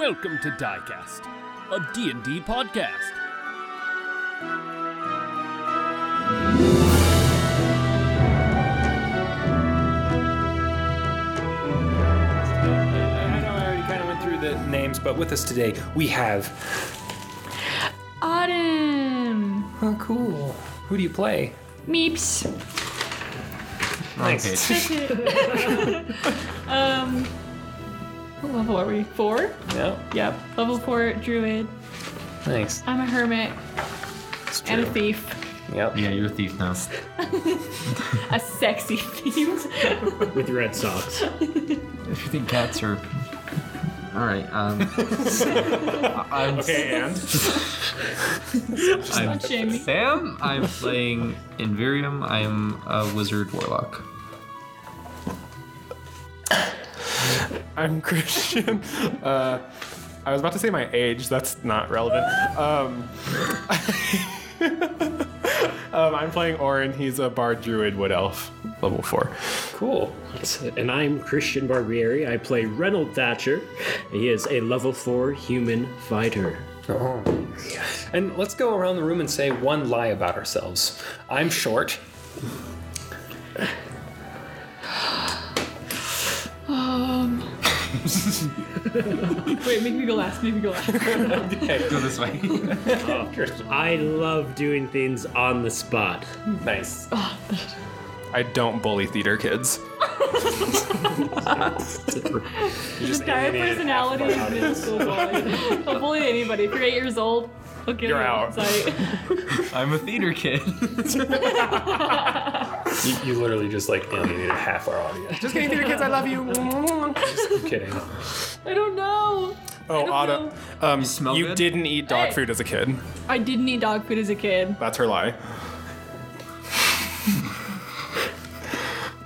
Welcome to Diecast, a D&D podcast. I know I already kind of went through the names, but with us today we have. Autumn. Oh, cool. Who do you play? Meeps. Nice. Um, what level are we? Four? Yeah, Yep. Level four druid. Thanks. I'm a hermit It's and a true. thief. Yep. Yeah, you're a thief now. A sexy thief. with red socks. If you think cats are. Alright, um. I'm, Okay, and I'm Jamie. Sam. I'm playing Invirium. I'm a wizard warlock. I'm Christian. Uh, I was about to say my age. That's not relevant. Um, um, I'm playing Orin. He's a bard druid wood elf, level four. Cool. And I'm Christian Barbieri. I play Reynold Thatcher. He is a level 4 human fighter. Oh. And let's go around the room and say one lie about ourselves. I'm short. Wait, make me go last. Make me go last. okay, Go this way. I love doing things on the spot. Nice. Oh, I don't bully theater kids. This guy have personality is middle school boy. Don't bully anybody. If you're eight years old, I'll get You're out. I'm a theater kid. You, you literally just like alienated half our audience. Just kidding, theater kids. I love you. I'm kidding. I don't know. Oh, don't Autumn. Um, smell you good? didn't eat dog Hey. food as a kid. I didn't eat dog food as a kid. That's her lie.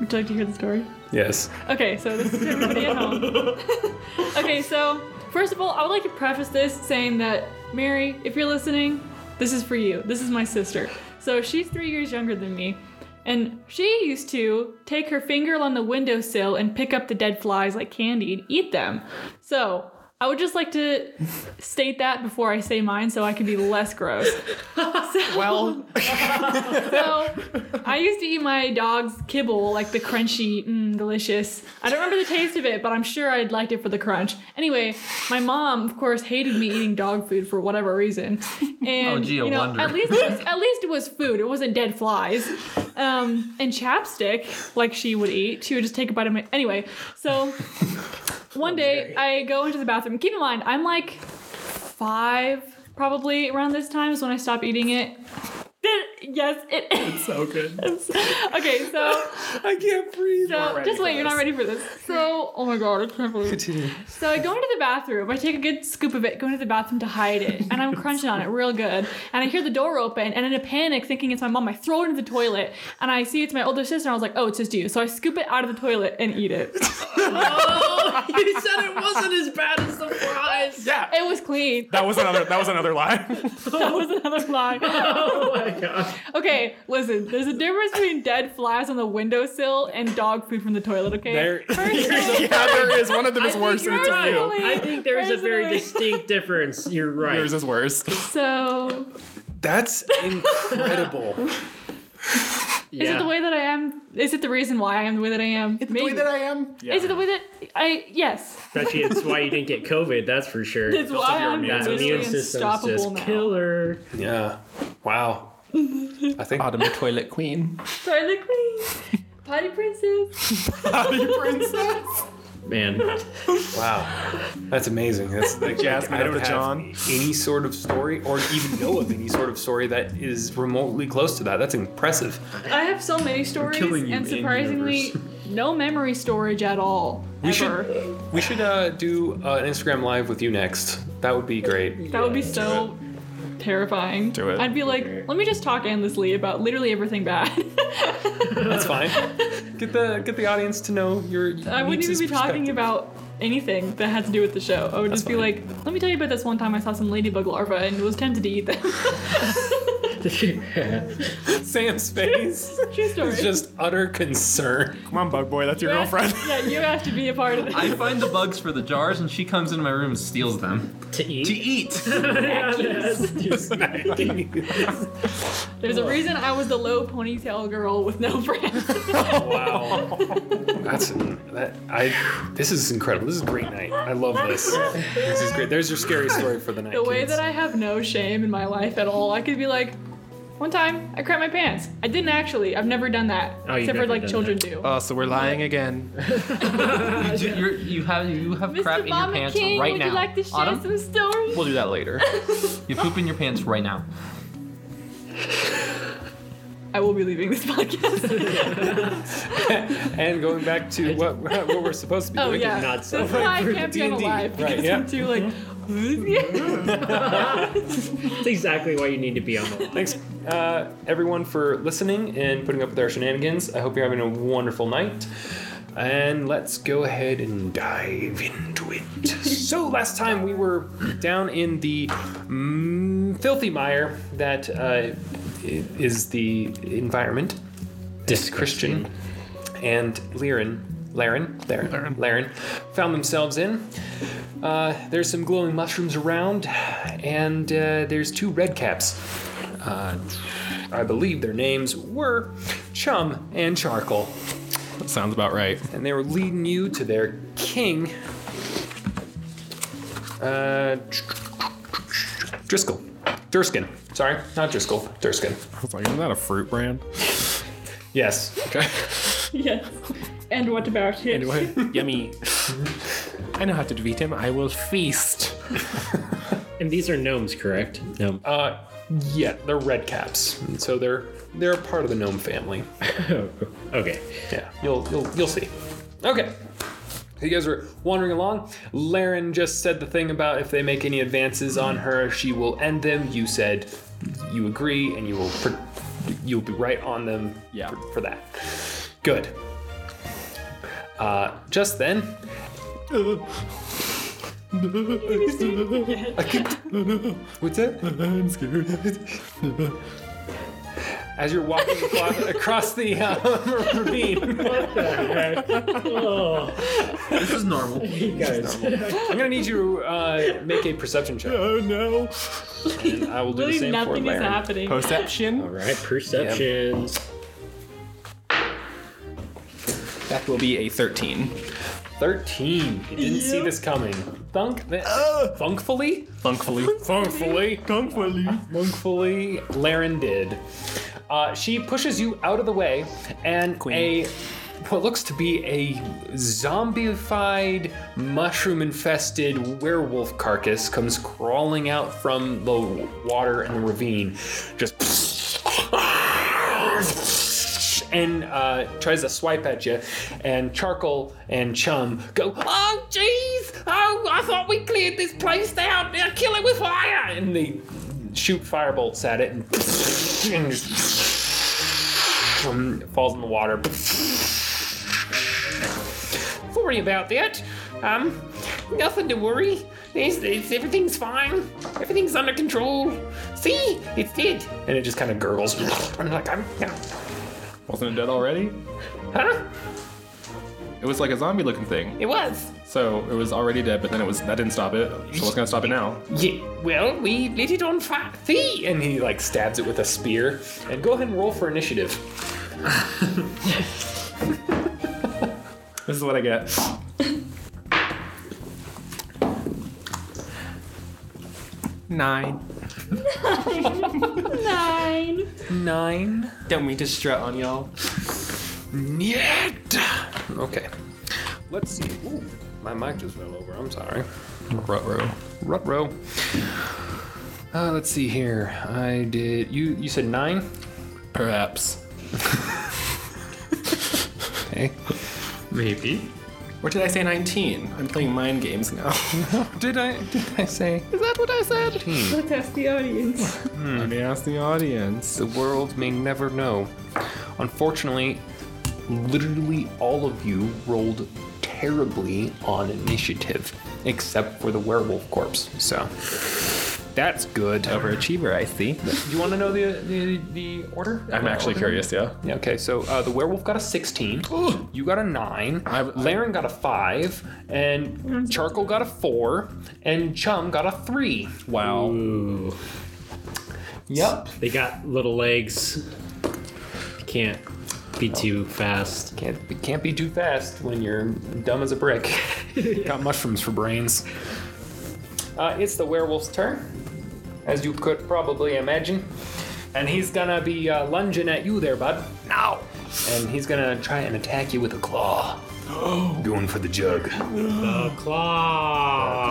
Would you like to hear the story? Yes. Okay, so this is everybody at home. okay, so first of all, I would like to preface this saying that Mary, if you're listening, this is for you. This is my sister. So she's three years younger than me. And she used to take her finger on the windowsill and pick up the dead flies like candy and eat them. So I would just like to state that before I say mine so I can be less gross. Well, So I used to eat my dog's kibble, like the crunchy, mm, delicious. I don't remember the taste of it, but I'm sure I'd liked it for the crunch. Anyway, my mom, of course, hated me eating dog food for whatever reason. And Oh, gee, I you know, wonder. at least it was, at least it was food. It wasn't dead flies. Um, and chapstick, like she would eat, she would just take a bite of my. Anyway, so one day I go into the bathroom. Keep in mind, I'm like five, probably around this time is when I stop eating it. Yes, it is. It's So good. okay, so I can't breathe. so just wait, you're not ready for this. So oh my god, I can't believe. It. So I go into the bathroom. I take a good scoop of it, go into the bathroom to hide it, and I'm crunching on it real good. And I hear the door open, and in a panic, thinking it's my mom, I throw it into the toilet, and I see it's my older sister. And I was like, oh, it's just you. So I scoop it out of the toilet and eat it. Oh, you said it wasn't as bad as the fries. Yeah. It was clean. That was another. That was another lie. That was another lie. Oh my god. Okay, listen. There's a difference between dead flies on the windowsill and dog food from the toilet. Okay. There- Personally- yeah, there is. One of them is I worse, think and it's you're you. right. I think there is a very distinct difference. You're right. Yours is worse. so That's incredible. Is it the way that I am? Is it the reason why I am the way that I am? the way that I am. Yeah. Is it the way that I? Yes. Bet you it's why you didn't get COVID. That's for sure. It's why your I'm immune that literally immune system's unstoppable just now. killer. Yeah. Wow. I think Autumn, the toilet queen. Toilet queen. Potty princess. Potty princess. Man, wow. That's amazing. That's like Jasmine I don't the have John. any sort of story or even know of any sort of story that is remotely close to that. That's impressive. I have so many stories, killing you and surprisingly, universe. no memory storage at all. We ever. should we should uh, do uh, an Instagram live with you next. That would be great. That would be so terrifying. Do it. I'd be like, let me just talk endlessly about literally everything bad. That's fine. Get the get the audience to know your. I wouldn't even be talking about anything that had to do with the show. I would just be fine. like, let me tell you about this one time I saw some ladybug larvae and was tempted to eat them. Sam's face True story. is just utter concern. Come on, bug boy, that's your You have- girlfriend. yeah, you have to be a part of this. I find the bugs for the jars, and she comes into my room and steals them to eat. to eat. There's a reason I was the low ponytail girl with no friends. Wow. That's that I this is incredible. This is a great night. I love this. This is great. There's your scary story for the night. the way kids. that I have no shame in my life at all. I could be like, one time I crapped my pants. I didn't actually. I've never done that. Oh, you've except for never like done children that. do. Oh, so we're lying again. You, do- you're, you have you have Mr. crap in your Vomit pants King, right would now. you like to share Autumn, some stories? we'll do that later. you poop in your pants right now. I will be leaving this podcast. and going back to what what we're supposed to be oh doing. yeah, not that's so why I for can't be on D&D. live Right, because yeah. I'm too like. That's exactly why you need to be on the Thanks, uh, everyone, for listening and putting up with our shenanigans. I hope you're having a wonderful night. And let's go ahead and dive into it. so, last time we were down in the mm, filthy mire that uh, is the environment. This Christian and Liren, Laren, Laren, Laren, found themselves in. Uh, there's some glowing mushrooms around, and uh, there's two red caps. Uh, I believe their names were Chum and Charcoal, That sounds about right. and they were leading you to their king, uh, Driscoll. Durskin. Sorry, not Driscoll. Durskin. I was like, isn't that a fruit brand? Yes. Okay. yes. And what about it? Anyway, yummy. I know how to defeat him. I will feast. And these are gnomes, correct? No. Uh, yeah, they're red caps, and so they're they're part of the gnome family. okay. Yeah, you'll you'll you'll see. Okay. You guys are wandering along. Laren just said the thing about if they make any advances on her, she will end them. You said you agree, and you will pr- you'll be right on them. Yeah. For, for that. Good. Uh, just then. What's that? I'm scared. As you're walking across, across the uh, ravine, Oh, This is normal. you guys. I'm gonna need you to uh, make a perception check. Oh no. And I will do the Really, same for nothing is Laren. happening. Perception. All right, perceptions. That will be a 13. 13. You didn't see this coming. Thunk. Thankfully? Thankfully. Thankfully. Thankfully. Thankfully, Laren did. Uh, she pushes you out of the way, and Queen. a what looks to be a zombified, mushroom-infested werewolf carcass comes crawling out from the water and the ravine, just and uh, tries to swipe at you. And Charcoal and Chum go, "Oh, jeez! Oh, I thought we cleared this place down. Now kill it with fire!" And they shoot firebolts at it, and, and falls in the water. Sorry about that. Um, nothing to worry. It's, it's, everything's fine. Everything's under control. See, it's dead. And it just kind of gurgles. I'm like, I'm, yeah. Wasn't it dead already? huh? It was like a zombie looking thing. It was. So it was already dead, but then it was that didn't stop it. So what's gonna stop it now? Yeah, well, we lit it on fire. See? And he like stabs it with a spear. And go ahead and roll for initiative. This is what I get. Nine. Nine. Nine. Don't mean to strut on y'all. Yet. Okay. Let's see. Ooh, my mic just fell over. I'm sorry. Rutro. Rutro. Uh, let's see here. I did. You you said nine. Perhaps. Okay. Maybe. Or did I say 19? I'm playing mind games now. Did I did I say? is that what I said? Let's ask the audience. Hmm. Let me ask the audience. The world may never know. Unfortunately, literally all of you rolled terribly on initiative, except for the werewolf corpse. So, That's good. Overachiever, I see. Do you want to know the the, the order? I'm actually curious, yeah. Yeah, okay, so uh, the werewolf got a 16. you got a 9. I- Laren got a 5. And Charcoal got a 4. And Chum got a 3. Wow. Ooh. Yep. They got little legs. Can't be too fast. Can't, be- can't be too fast when you're dumb as a brick. got mushrooms for brains. Uh, it's the werewolf's turn, as you could probably imagine. And he's gonna be uh, lunging at you there, bud. Now! And he's gonna try and attack you with a claw. Going for the jug. The claw.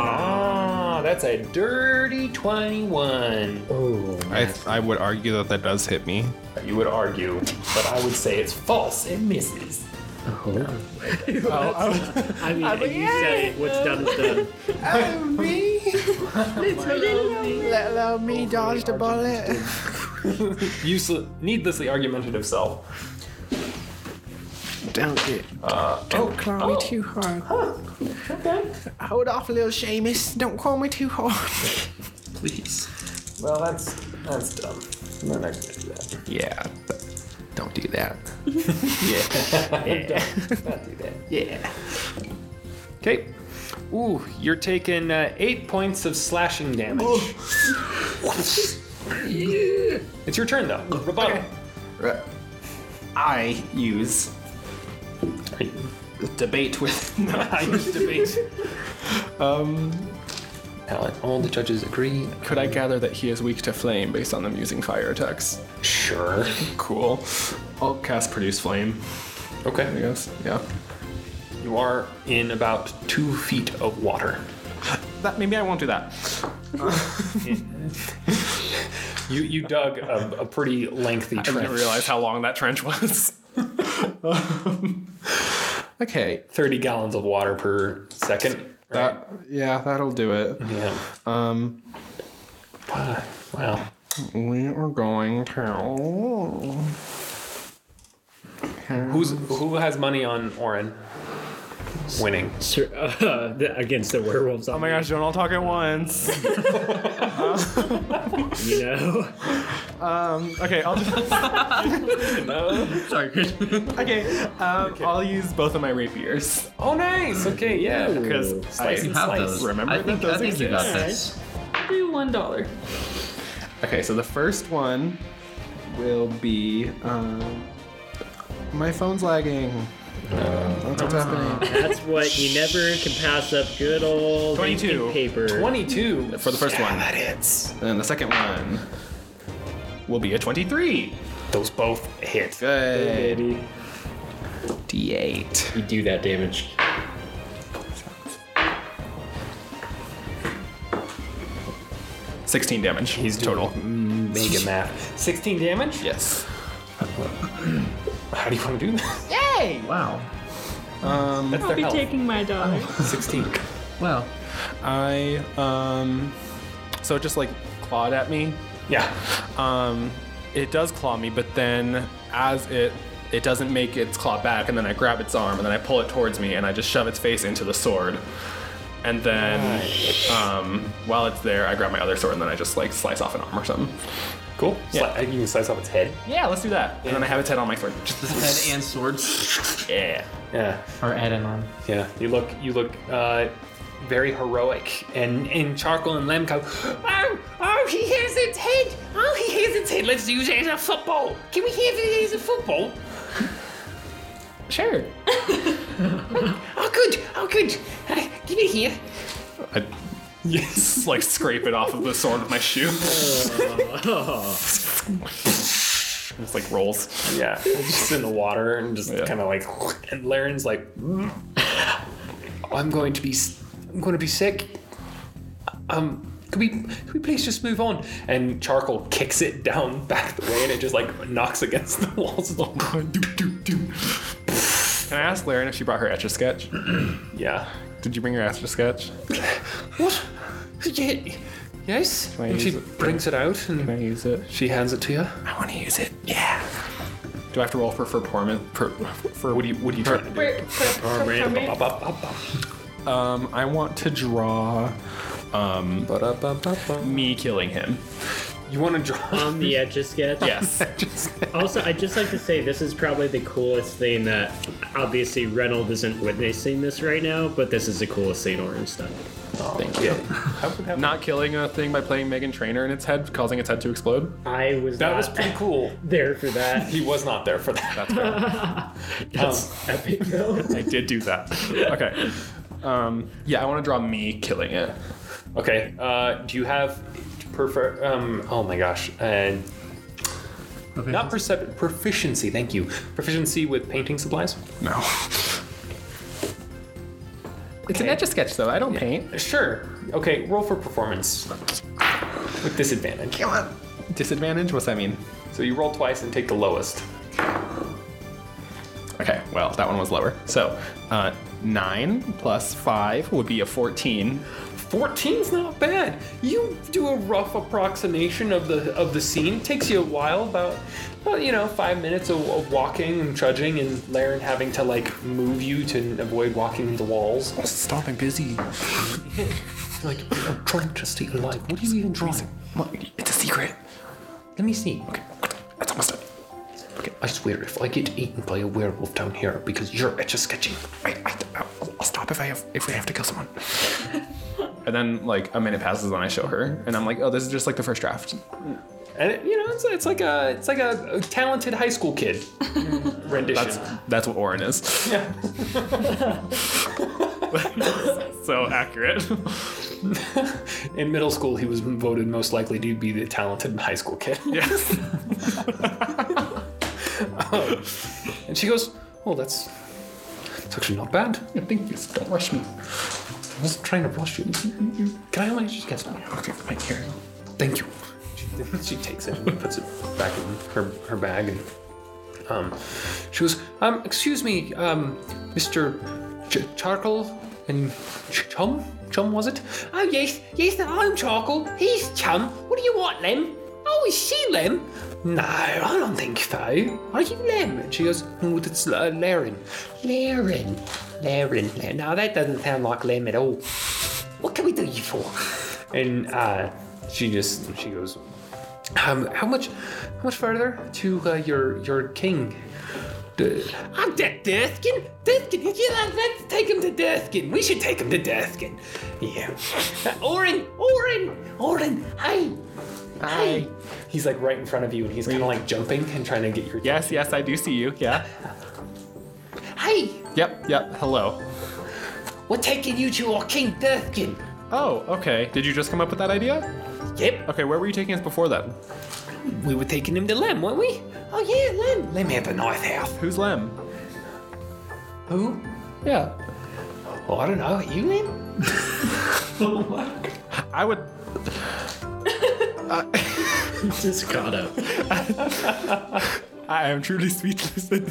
Ah, that's a dirty 21. Oh, I, I would argue that that does hit me. You would argue, but I would say it's false. It misses. Oh. I mean, you said it. What's done is done. Let allow me dodge the bullet. Useless, needlessly argumentative self. Don't get, Uh, don't claw me too hard. Okay, Hold off, a little Seamus. Don't claw me too hard. Please. Well, that's that's dumb. I'm not gonna do that. Yeah, but don't do that. Yeah, yeah, don't do that. Yeah. Okay. Ooh, you're taking uh, eight points of slashing damage. It's your turn though. Rebuttal. I use debate with. I use debate. Um, Palette. All the judges agree. could I gather that he is weak to flame based on them using fire attacks? Sure. Cool. I'll cast produce flame. Okay. I Okay. guess. Yeah. You are in about two feet of water. That maybe I won't do that. You you dug a, a pretty lengthy trench. I didn't realize how long that trench was. okay. Thirty gallons of water per second. Right? That yeah, that'll do it. yeah. Um, Ah, Wow. we are going to. Who's who has money on Orin winning? Sir, uh, the- against the werewolves. Oh my gosh! Don't all talk at once. You know? Um, okay, I'll just. no. Sorry, Christian. Okay, um, I'll use both of my rapiers Oh, nice. Okay, yeah. because I Slice You have those. remember I that think, those I think you got this. Do one dollar. Okay, so the first one will be. Um, my phone's lagging. What's? That's what you never can pass up. Good old 22. inking paper. Twenty-two For the first one. That hits. And the second one will be a 23. Those both hit. Good. Baby. D8. You do that damage. Sixteen damage. He's total. Mega math. Sixteen damage. Yes. How do you want to do this? Yay! Wow. Um, That's I'll their be health. taking my dollar. Sixteen. Well, I um, so it just like clawed at me. Yeah. Um, it does claw me, but then as it it doesn't make its claw back, and then I grab its arm, and then I pull it towards me, and I just shove its face into the sword. And then, um, while it's there, I grab my other sword, and then I just like slice off an arm or something. Cool. Yeah. Sli- you can slice off its head. Yeah, let's do that. And then I have its head on my sword. Just the head and swords. Yeah. Yeah. Or head and arm. Yeah. You look. You look. Uh, very heroic, and and charcoal and lem go. Oh, oh, he has its head. Oh, he has its head. Let's use it as a football. Can we have it as a football? Sure. Oh, good. Oh, good. Uh, give it here. I yes, like scrape it off of the sword with my shoe. Just like rolls. Yeah, it's just in the water and just Yeah. kind of like. And Laren's like, "Mm, I'm going to be, s- I'm going to be sick. Um, could we, could we please just move on? And Charcoal kicks it down back the way, and it just like knocks against the walls. Can I ask Laren if she brought her etch a sketch? yeah. Did you bring your etch a sketch? What? Yeah. Yes. I And she it? brings it out and Can I use it? she hands it to you. I want to use it. Yeah. Do I have to roll for for performance? For, for What do you, what are you trying to do? Wait, put, put, put, put me. Um, I want to draw um, me killing him. You want to draw? On the etch a sketch. Yes. Also, I'd just like to say this is probably the coolest thing that obviously Reynolds isn't witnessing this right now, but this is the coolest thing Orange done. Thank you. How? Not killing a thing by playing Meghan Trainor in its head, causing its head to explode. I was That not was pretty cool. there for that. He was not there for that. That's fair. That's epic though. I did do that. Okay. Um, yeah, I want to draw me killing it. Okay. Uh, do you have prefer? Um. Oh my gosh. And not percep- proficiency. Thank you. Proficiency with painting supplies. No. It's an Okay. etch a sketch though. I don't paint. Sure. Okay. Roll for performance with disadvantage. Come on. Disadvantage? What's that mean? So you roll twice and take the lowest. Okay, well, that one was lower. So, uh, 9 plus 5 would be a 14. 14's not bad. You do a rough approximation of the of the scene. Takes you a while, about well, you know, five minutes of, of walking and trudging, and Laren having to like move you to avoid walking into walls. Oh, stop, I'm busy. Like I'm trying to stay alive. What are you even drawing? It's a secret. Let me see. Okay. That's almost done. Okay, I swear, if I get eaten by a werewolf down here because you're etch a sketching, I, I, I'll stop if I have if we have to kill someone. and then like a minute passes and I show her, and I'm like, oh, this is just like the first draft. and it, you know, it's, it's like a it's like a, a talented high school kid rendition. That's that's what Orin is. yeah. so accurate. In middle school, he was voted most likely to be the talented high school kid. yes. Um, and she goes, "Oh, that's it's actually not bad. Yeah, thank you. Don't rush me. I wasn't trying to rush you. Can I my just get some? Okay, right here. Thank you." She, she takes it and puts it back in her her bag, and um, she goes, "Um, excuse me, um, Mister Ch- Charcoal and Ch- Chum." Chum was it? Oh yes, yes, I'm Charcoal. He's Chum. What do you want, Lem? Oh, is she Lem? No, I don't think so. Are you Lem? And she goes, No, that's uh, Laren. Laren. Laren. Laren. No, that doesn't sound like Lem at all. What can we do you for? And uh, she just she goes, um, how much how much further to uh, your your king? I'm at Durskin. Durskin, yeah, let's take him to Durskin. We should take him to Durskin. Yeah. Uh, Orin, Orin, Orin, hey. Hey. He's like right in front of you and he's kind of like jumping and trying to get your Yes, yes, I do see you. Yeah. Hi. Yep, yep. Hello. we're taking you to our King Durskin. Oh, okay. Did you just come up with that idea? Yep. Okay, where were you taking us before then? We were taking him to Lem, weren't we? Oh yeah, Lem. Lem had a knife house. Who's Lem? Who? Yeah. Oh, I don't know. You Lem? I would. Just caught up. I am truly speechless at,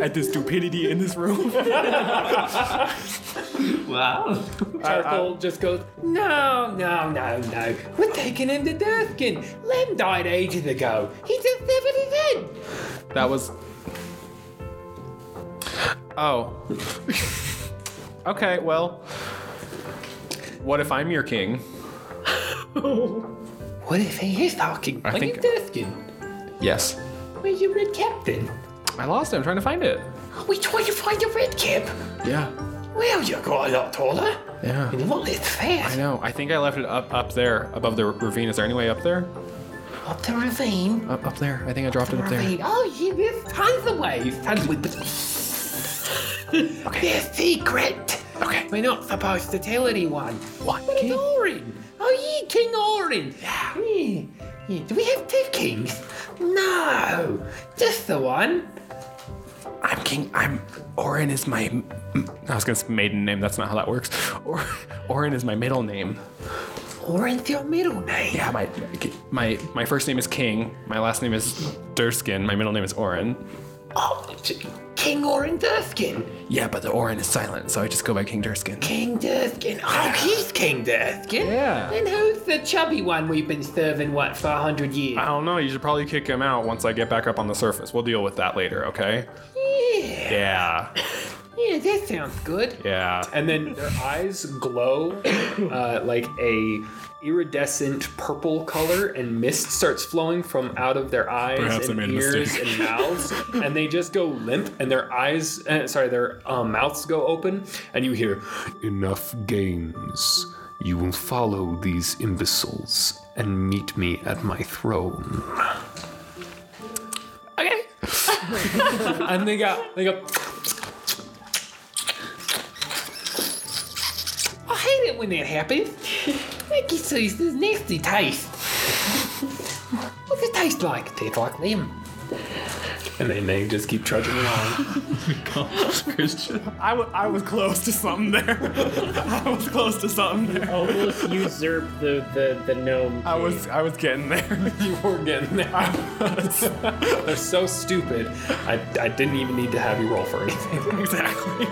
at the stupidity in this room. Wow. Charcoal just goes, no, no, no, no. We're taking him to Durskin. Lem died ages ago. He's a 70 That was. Oh. okay, well. What if I'm your king? What if he is talking? I Are think- you Durskin? Yes. Where's your red captain? I lost it. I'm trying to find it. We tried to find your red cap. Yeah. Well, you got a lot taller. Yeah. And a lot less. I know. I think I left it up up there above the ravine. Is there any way up there? Up the ravine. Up up there. I think I dropped it up there. Ravine. Oh, yeah, there's tons of ways. Tons of ways. okay. They're secret. Okay. We're not supposed to tell anyone. What? It's Orin. Oh, yeah, King Orin. Yeah. yeah. Do we have two kings? No. Just the one. I'm king. I'm Orin is my. I was gonna say maiden name. That's not how that works. Or, Orin is my middle name. Orin's your middle name. Yeah, my my my first name is King. My last name is Durskin. My middle name is Orin. Oh, King Orin Durskin. Yeah, but the Orin is silent, so I just go by King Durskin. King Durskin. Oh, he's King Durskin. Yeah. And who's the chubby one we've been serving, what, for a hundred years? I don't know. You should probably kick him out once I get back up on the surface. We'll deal with that later, okay? Yeah. Yeah. Yeah, Yeah, that sounds good. Yeah. And then their eyes glow uh, like a iridescent purple color, and mist starts flowing from out of their eyes Perhaps and ears and mouths, and they just go limp, and their eyes, uh, sorry, their uh, mouths go open, and you hear, "Enough games. You will follow these imbeciles and meet me at my throne." Okay. and they go, they go. I hate when that happens. It gets this, this nasty taste. What's it taste like? It tastes like them. And then they just keep trudging along. Christian. I, w- I was close to something there. I was close to something there. Oh, Almost usurp the, the, the gnome. I was I was getting there. you were getting there. They're so stupid. I, I didn't even need to have you roll for anything. exactly.